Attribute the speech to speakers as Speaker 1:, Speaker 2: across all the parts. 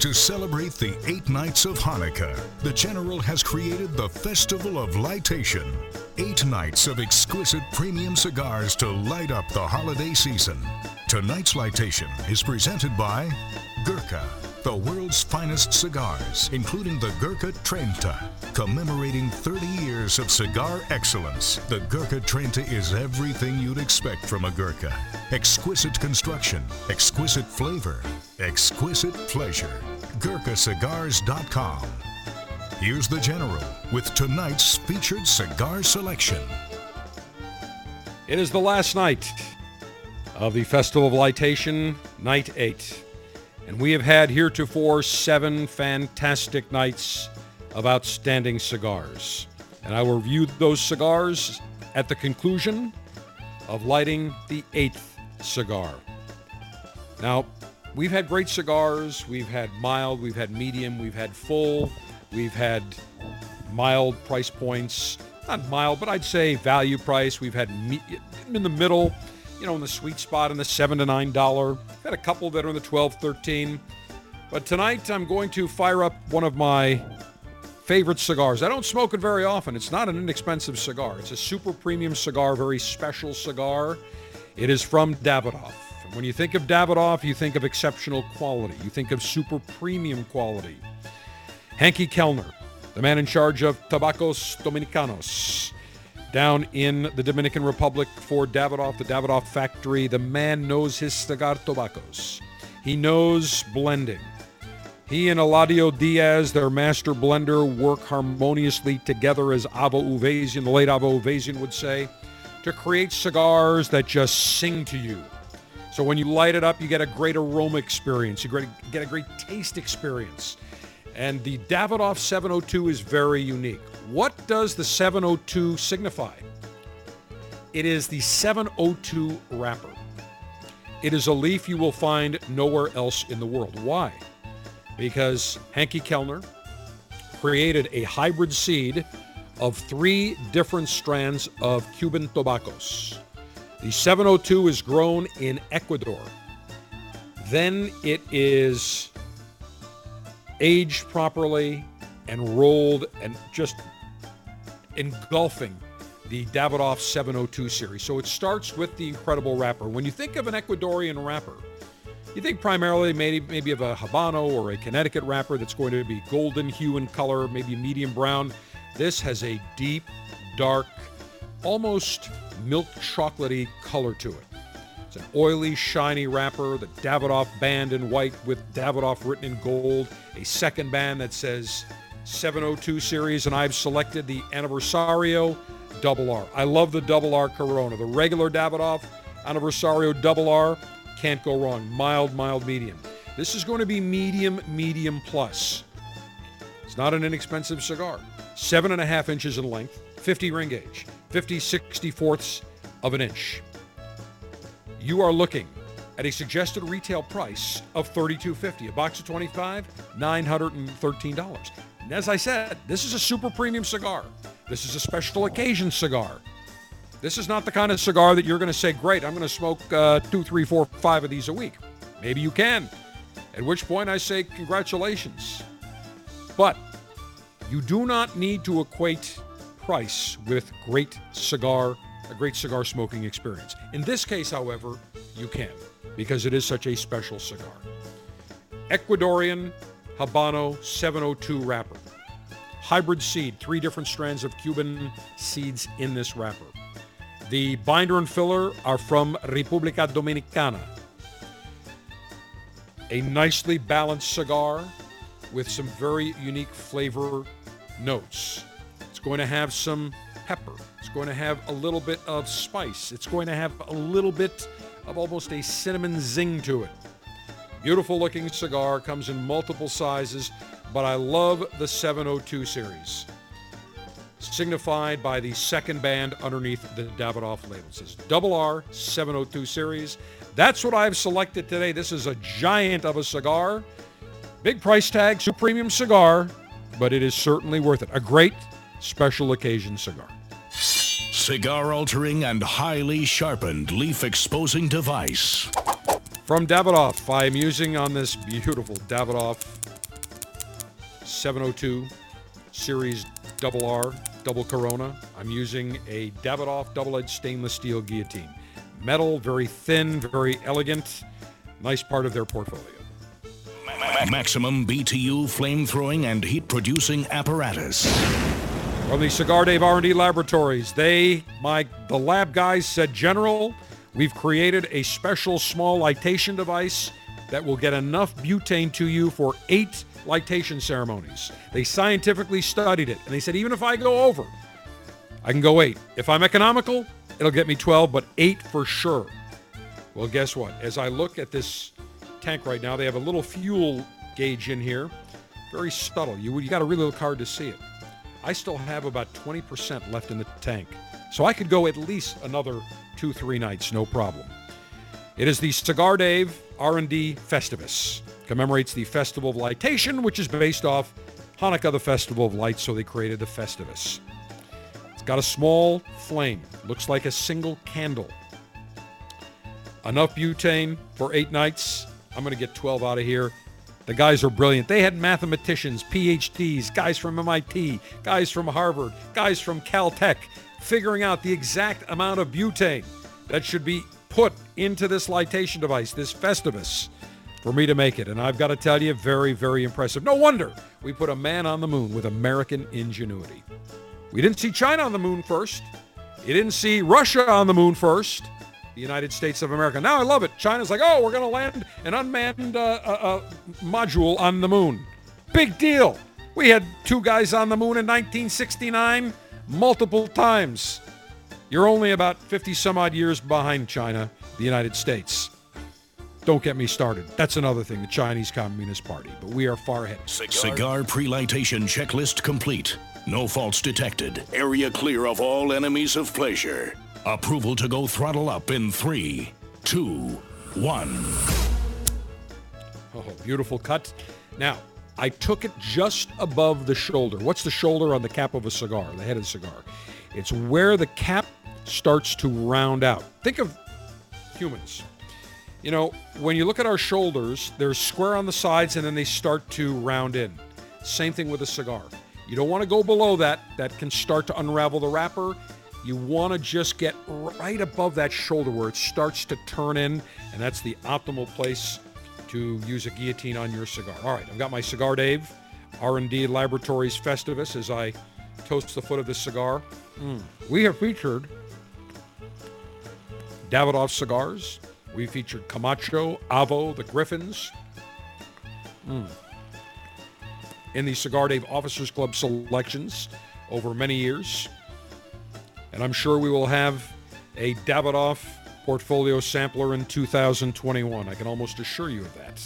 Speaker 1: To celebrate the eight nights of Hanukkah, the General has created the Festival of Lightation. Eight nights of exquisite premium cigars to light up the holiday season. Tonight's lightation is presented by Gurkha, the world's finest cigars, including the Gurkha Trenta. Commemorating 30 years of cigar excellence, the Gurkha Trenta is everything you'd expect from a Gurkha. Exquisite construction, exquisite flavor, exquisite pleasure. GurkhaCigars.com. Here's the General with tonight's featured cigar selection.
Speaker 2: It is the last night of the Festival of Lightation, night eight. And we have had heretofore seven fantastic nights of outstanding cigars. And I will review those cigars at the conclusion of lighting the eighth cigar. Now, we've had great cigars. We've had mild, we've had medium, we've had full, we've had mild price points. Not mild, but I'd say value price. We've had me- in the middle, you know, in the sweet spot in the seven to nine dollar. We've had a couple that are in the 12, 13. But tonight I'm going to fire up one of my favorite cigars. I don't smoke it very often. It's not an inexpensive cigar. It's a super premium cigar, very special cigar. It is from Davidoff. When you think of Davidoff, you think of exceptional quality. You think of super premium quality. Henke Kelner, the man in charge of Tabacos Dominicanos, down in the Dominican Republic for Davidoff, the Davidoff factory. The man knows his cigar tobaccos. He knows blending. He and Eladio Diaz, their master blender, work harmoniously together, as Avo Uvezian, the late Avo Uvezian would say, to create cigars that just sing to you. So when you light it up, you get a great aroma experience. You get a great taste experience. And the Davidoff 702 is very unique. What does the 702 signify? It is the 702 wrapper. It is a leaf you will find nowhere else in the world. Why? Because Henke Kelner created a hybrid seed of three different strands of Cuban tobaccos. The 702 is grown in Ecuador. Then it is aged properly and rolled and just engulfing the Davidoff 702 series. So it starts with the incredible wrapper. When you think of an Ecuadorian wrapper, you think primarily maybe, maybe of a Habano or a Connecticut wrapper that's going to be golden hue in color, maybe medium brown. This has a deep, dark, almost milk chocolatey color to it. It's an oily, shiny wrapper, the Davidoff band in white with Davidoff written in gold, a second band that says 702 series, and I've selected the Anniversario Double R. I love the Double R Corona. The regular Davidoff Anniversario Double R can't go wrong. Mild, mild, medium. This is going to be medium, medium plus. It's not an inexpensive cigar. Seven and a half inches in length, 50 ring gauge, 50 64ths of an inch. You are looking at a suggested retail price of $32.50. A box of 25, $913. And as I said, this is a super premium cigar. This is a special occasion cigar. This is not the kind of cigar that you're going to say, great, I'm going to smoke uh, two, three, four, five of these a week. Maybe you can. At which point I say, congratulations. But you do not need to equate price with great cigar, a great cigar smoking experience. In this case, however, you can because it is such a special cigar. Ecuadorian Habano 702 wrapper. Hybrid seed, three different strands of Cuban seeds in this wrapper. The binder and filler are from República Dominicana. A nicely balanced cigar with some very unique flavor notes. It's going to have some pepper. It's going to have a little bit of spice. It's going to have a little bit of almost a cinnamon zing to it. Beautiful looking cigar, comes in multiple sizes, but I love the 702 series. Signified by the second band underneath the Davidoff label. It says Double R 702 series. That's what I've selected today. This is a giant of a cigar. Big price tag, super premium cigar, but it is certainly worth it. A great special occasion cigar.
Speaker 1: Cigar altering and highly sharpened leaf exposing device.
Speaker 2: From Davidoff, I am using on this beautiful Davidoff 702 Series Double R Double Corona. I'm using a Davidoff double-edged stainless steel guillotine. Metal, very thin, very elegant. Nice part of their portfolio.
Speaker 1: Maximum BTU flame throwing and heat producing apparatus.
Speaker 2: From the Cigar Dave R&D Laboratories, they, my the lab guys said, General, we've created a special small lightation device that will get enough butane to you for eight lightation ceremonies. They scientifically studied it, and they said even if I go over, I can go eight. If I'm economical, it'll get me 12, but eight for sure. Well, guess what? As I look at this tank right now, they have a little fuel gauge in here, very subtle. You you got to really look hard to see it. I still have about 20% left in the tank, so I could go at least another two, three nights, no problem. It is the Cigar Dave R&D Festivus. Commemorates the Festival of Lightation, which is based off Hanukkah, the Festival of Lights, so they created the Festivus. It's got a small flame, looks like a single candle. Enough butane for eight nights. I'm going to get 12 out of here. The guys are brilliant. They had mathematicians, PhDs, guys from MIT, guys from Harvard, guys from Caltech, figuring out the exact amount of butane that should be put into this lightation device, this Festivus, for me to make it. And I've got to tell you, very, very impressive. No wonder we put a man on the moon with American ingenuity. We didn't see China on the moon first. You didn't see Russia on the moon first. The United States of America. Now I love it. China's like, oh, we're going to land an unmanned uh, uh, uh, module on the moon. Big deal. We had two guys on the moon in 1969 multiple times. You're only about 50 some odd years behind China, the United States. Don't get me started. That's another thing, the Chinese Communist Party, but we are far ahead.
Speaker 1: Cigar, Cigar pre-lightation checklist complete. No faults detected. Area clear of all enemies of pleasure. Approval to go throttle up in three, two, one.
Speaker 2: Oh, beautiful cut. Now, I took it just above the shoulder. What's the shoulder on the cap of a cigar, the head of the cigar? It's where the cap starts to round out. Think of humans. You know, when you look at our shoulders, they're square on the sides and then they start to round in. Same thing with a cigar. You don't want to go below that. That can start to unravel the wrapper. You want to just get right above that shoulder where it starts to turn in, and that's the optimal place to use a guillotine on your cigar. All right, I've got my Cigar Dave R&D Laboratories Festivus as I toast the foot of this cigar. Mm. We have featured Davidoff cigars. We featured Camacho, Avo, the Griffins. Mm. In the Cigar Dave Officers Club selections over many years. And I'm sure we will have a Davidoff portfolio sampler in 2021. I can almost assure you of that.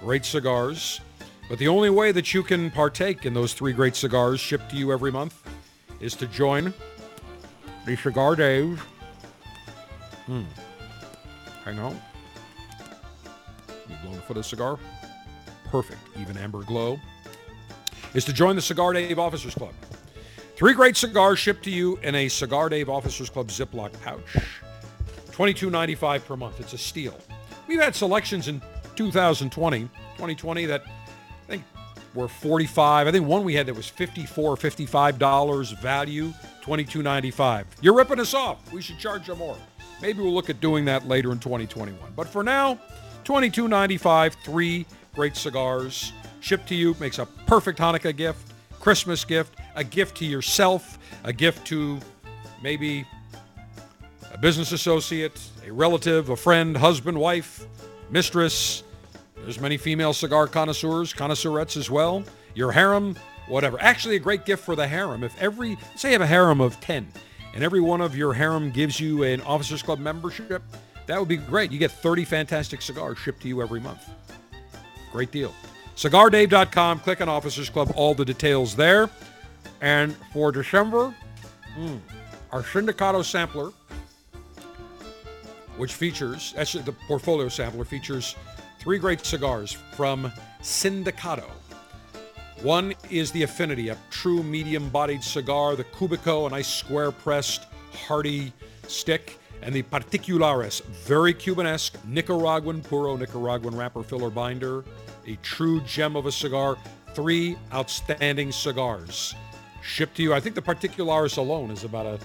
Speaker 2: Great cigars. But the only way that you can partake in those three great cigars shipped to you every month is to join the Cigar Dave Hmm. Hang on. You blowing for the cigar? Perfect. Even amber glow. Is to join the Cigar Dave Officers Club. Three great cigars shipped to you in a Cigar Dave Officers Club Ziploc pouch. $22.95 per month. It's a steal. We've had selections in 2020, 2020 that I think were 45. I think one we had that was 54, 55 dollars value, 22.95. You're ripping us off. We should charge you more. Maybe we'll look at doing that later in 2021. But for now, $22.95, three great cigars shipped to you. Makes a perfect Hanukkah gift, Christmas gift, a gift to yourself, a gift to maybe a business associate, a relative, a friend, husband, wife, mistress. There's many female cigar connoisseurs, connoisseurettes as well. Your harem, whatever. Actually, a great gift for the harem. If every, say you have a harem of 10, and every one of your harem gives you an Officers Club membership, that would be great. You get 30 fantastic cigars shipped to you every month. Great deal. CigarDave.com, click on Officers Club, all the details there. And for December, mm, our Sindicato sampler, which features, actually the portfolio sampler features three great cigars from Sindicato. One is the Affinity, a true medium-bodied cigar. The Cubico, a nice square-pressed, hearty stick. And the Particulares, very Cubanesque, Nicaraguan, puro Nicaraguan wrapper filler binder. A true gem of a cigar. three outstanding cigars shipped to you. I think the Particulares alone is about a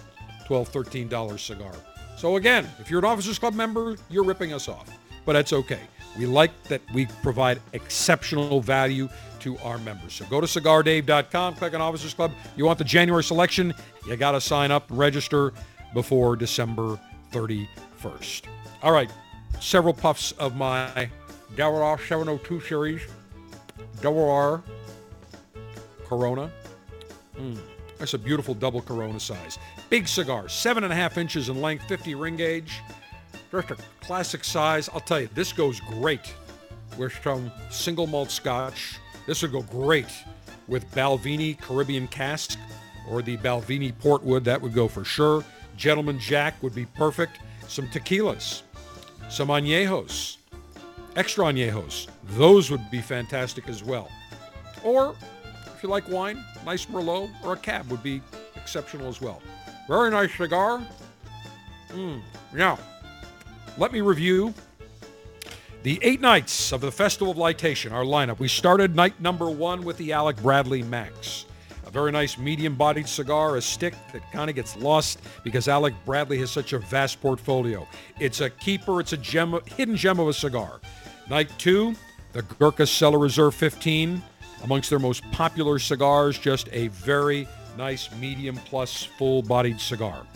Speaker 2: $12, $13 cigar. So again, if you're an Officers Club member, you're ripping us off. But that's okay. We like that we provide exceptional value to our members. So go to cigardave.com, click on Officers Club. You want the January selection, you got to sign up register before December 31st. All right, several puffs of my Davidoff 702 series. Double R Corona. Mm, that's a beautiful double Corona size. Big cigar, seven and a half inches in length, 50 ring gauge. Just a classic size. I'll tell you, this goes great with some single malt scotch. This would go great with Balvenie Caribbean cask or the Balvenie Portwood. That would go for sure. Gentleman Jack would be perfect. Some tequilas, some añejos, extra añejos. Those would be fantastic as well. Or if you like wine, nice Merlot or a cab would be exceptional as well. Very nice cigar. Mm. Now, let me review the eight nights of the Festival of Lightation, our lineup. We started night number one with the Alec Bradley Max. A very nice medium bodied cigar, a stick that kind of gets lost because Alec Bradley has such a vast portfolio. It's a keeper, it's a gem, hidden gem of a cigar. Night two, the Gurkha Cellar Reserve 15, amongst their most popular cigars, just a very nice medium plus full bodied cigar.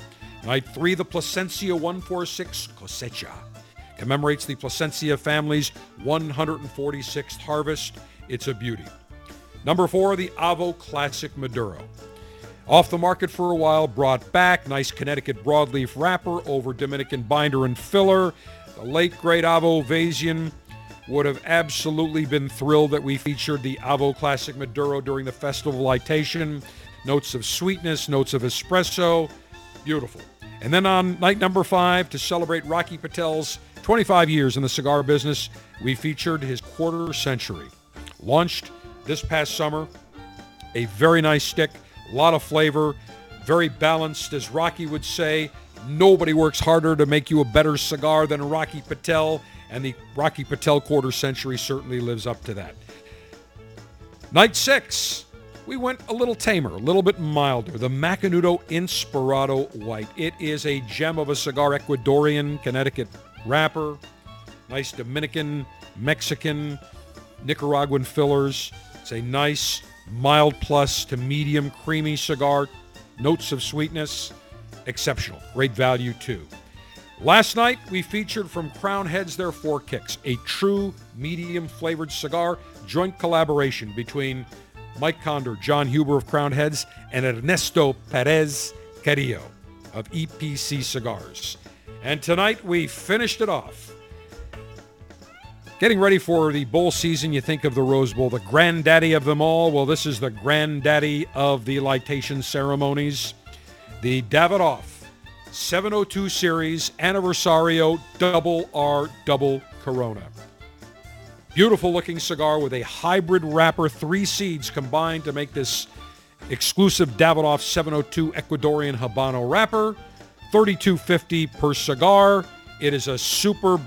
Speaker 2: Night three, the Plasencia 146 Cosecha commemorates the Plasencia family's 146th harvest. It's a beauty. Number four, the Avo Classic Maduro. Off the market for a while, brought back, nice Connecticut broadleaf wrapper over Dominican binder and filler. The late great Avo Uvezian would have absolutely been thrilled that we featured the Avo Classic Maduro during the Festival of Lightation. Notes of sweetness, notes of espresso. Beautiful. And then on night number five, to celebrate Rocky Patel's 25 years in the cigar business, we featured his quarter century. Launched this past summer, a very nice stick, a lot of flavor, very balanced, as Rocky would say. Nobody works harder to make you a better cigar than Rocky Patel, and the Rocky Patel quarter century certainly lives up to that. Night six, we went a little tamer, a little bit milder. The Macanudo Inspirado White. It is a gem of a cigar, Ecuadorian, Connecticut wrapper, nice Dominican, Mexican, Nicaraguan fillers. It's a nice, mild plus to medium creamy cigar. Notes of sweetness, exceptional. Great value too. Last night, we featured from Crowned Heads Their Four Kicks, a true medium flavored cigar, joint collaboration between Mike Conder, Jon Huber of Crowned Heads, and Ernesto Perez Carrillo of EPC Cigars. And tonight we finished it off. Getting ready for the bowl season, you think of the Rose Bowl, the granddaddy of them all. Well, this is the granddaddy of the lightation ceremonies. The Davidoff 702 Series Anniversario Double R Double Corona. Beautiful looking cigar with a hybrid wrapper, three seeds combined to make this exclusive Davidoff 702 Ecuadorian Habano wrapper. 32.50 per cigar. It is a super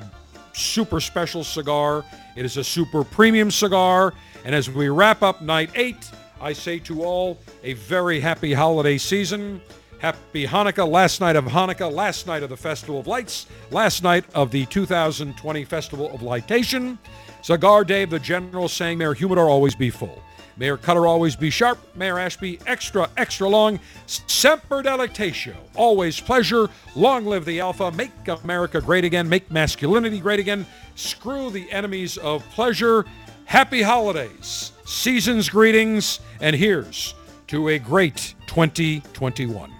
Speaker 2: super special cigar. It is a super premium cigar. And as we wrap up night 8, I say to all a very happy holiday season. Happy Hanukkah, last night of Hanukkah, last night of the Festival of Lights, last night of the 2020 Festival of Lightation. Cigar Dave, the General, saying, May our humidor always be full. May our cutter always be sharp. May our ash be extra, extra long. Semper delectatio. Always pleasure. Long live the Alpha. Make America great again. Make masculinity great again. Screw the enemies of pleasure. Happy holidays. Season's greetings. And here's to a great 2021.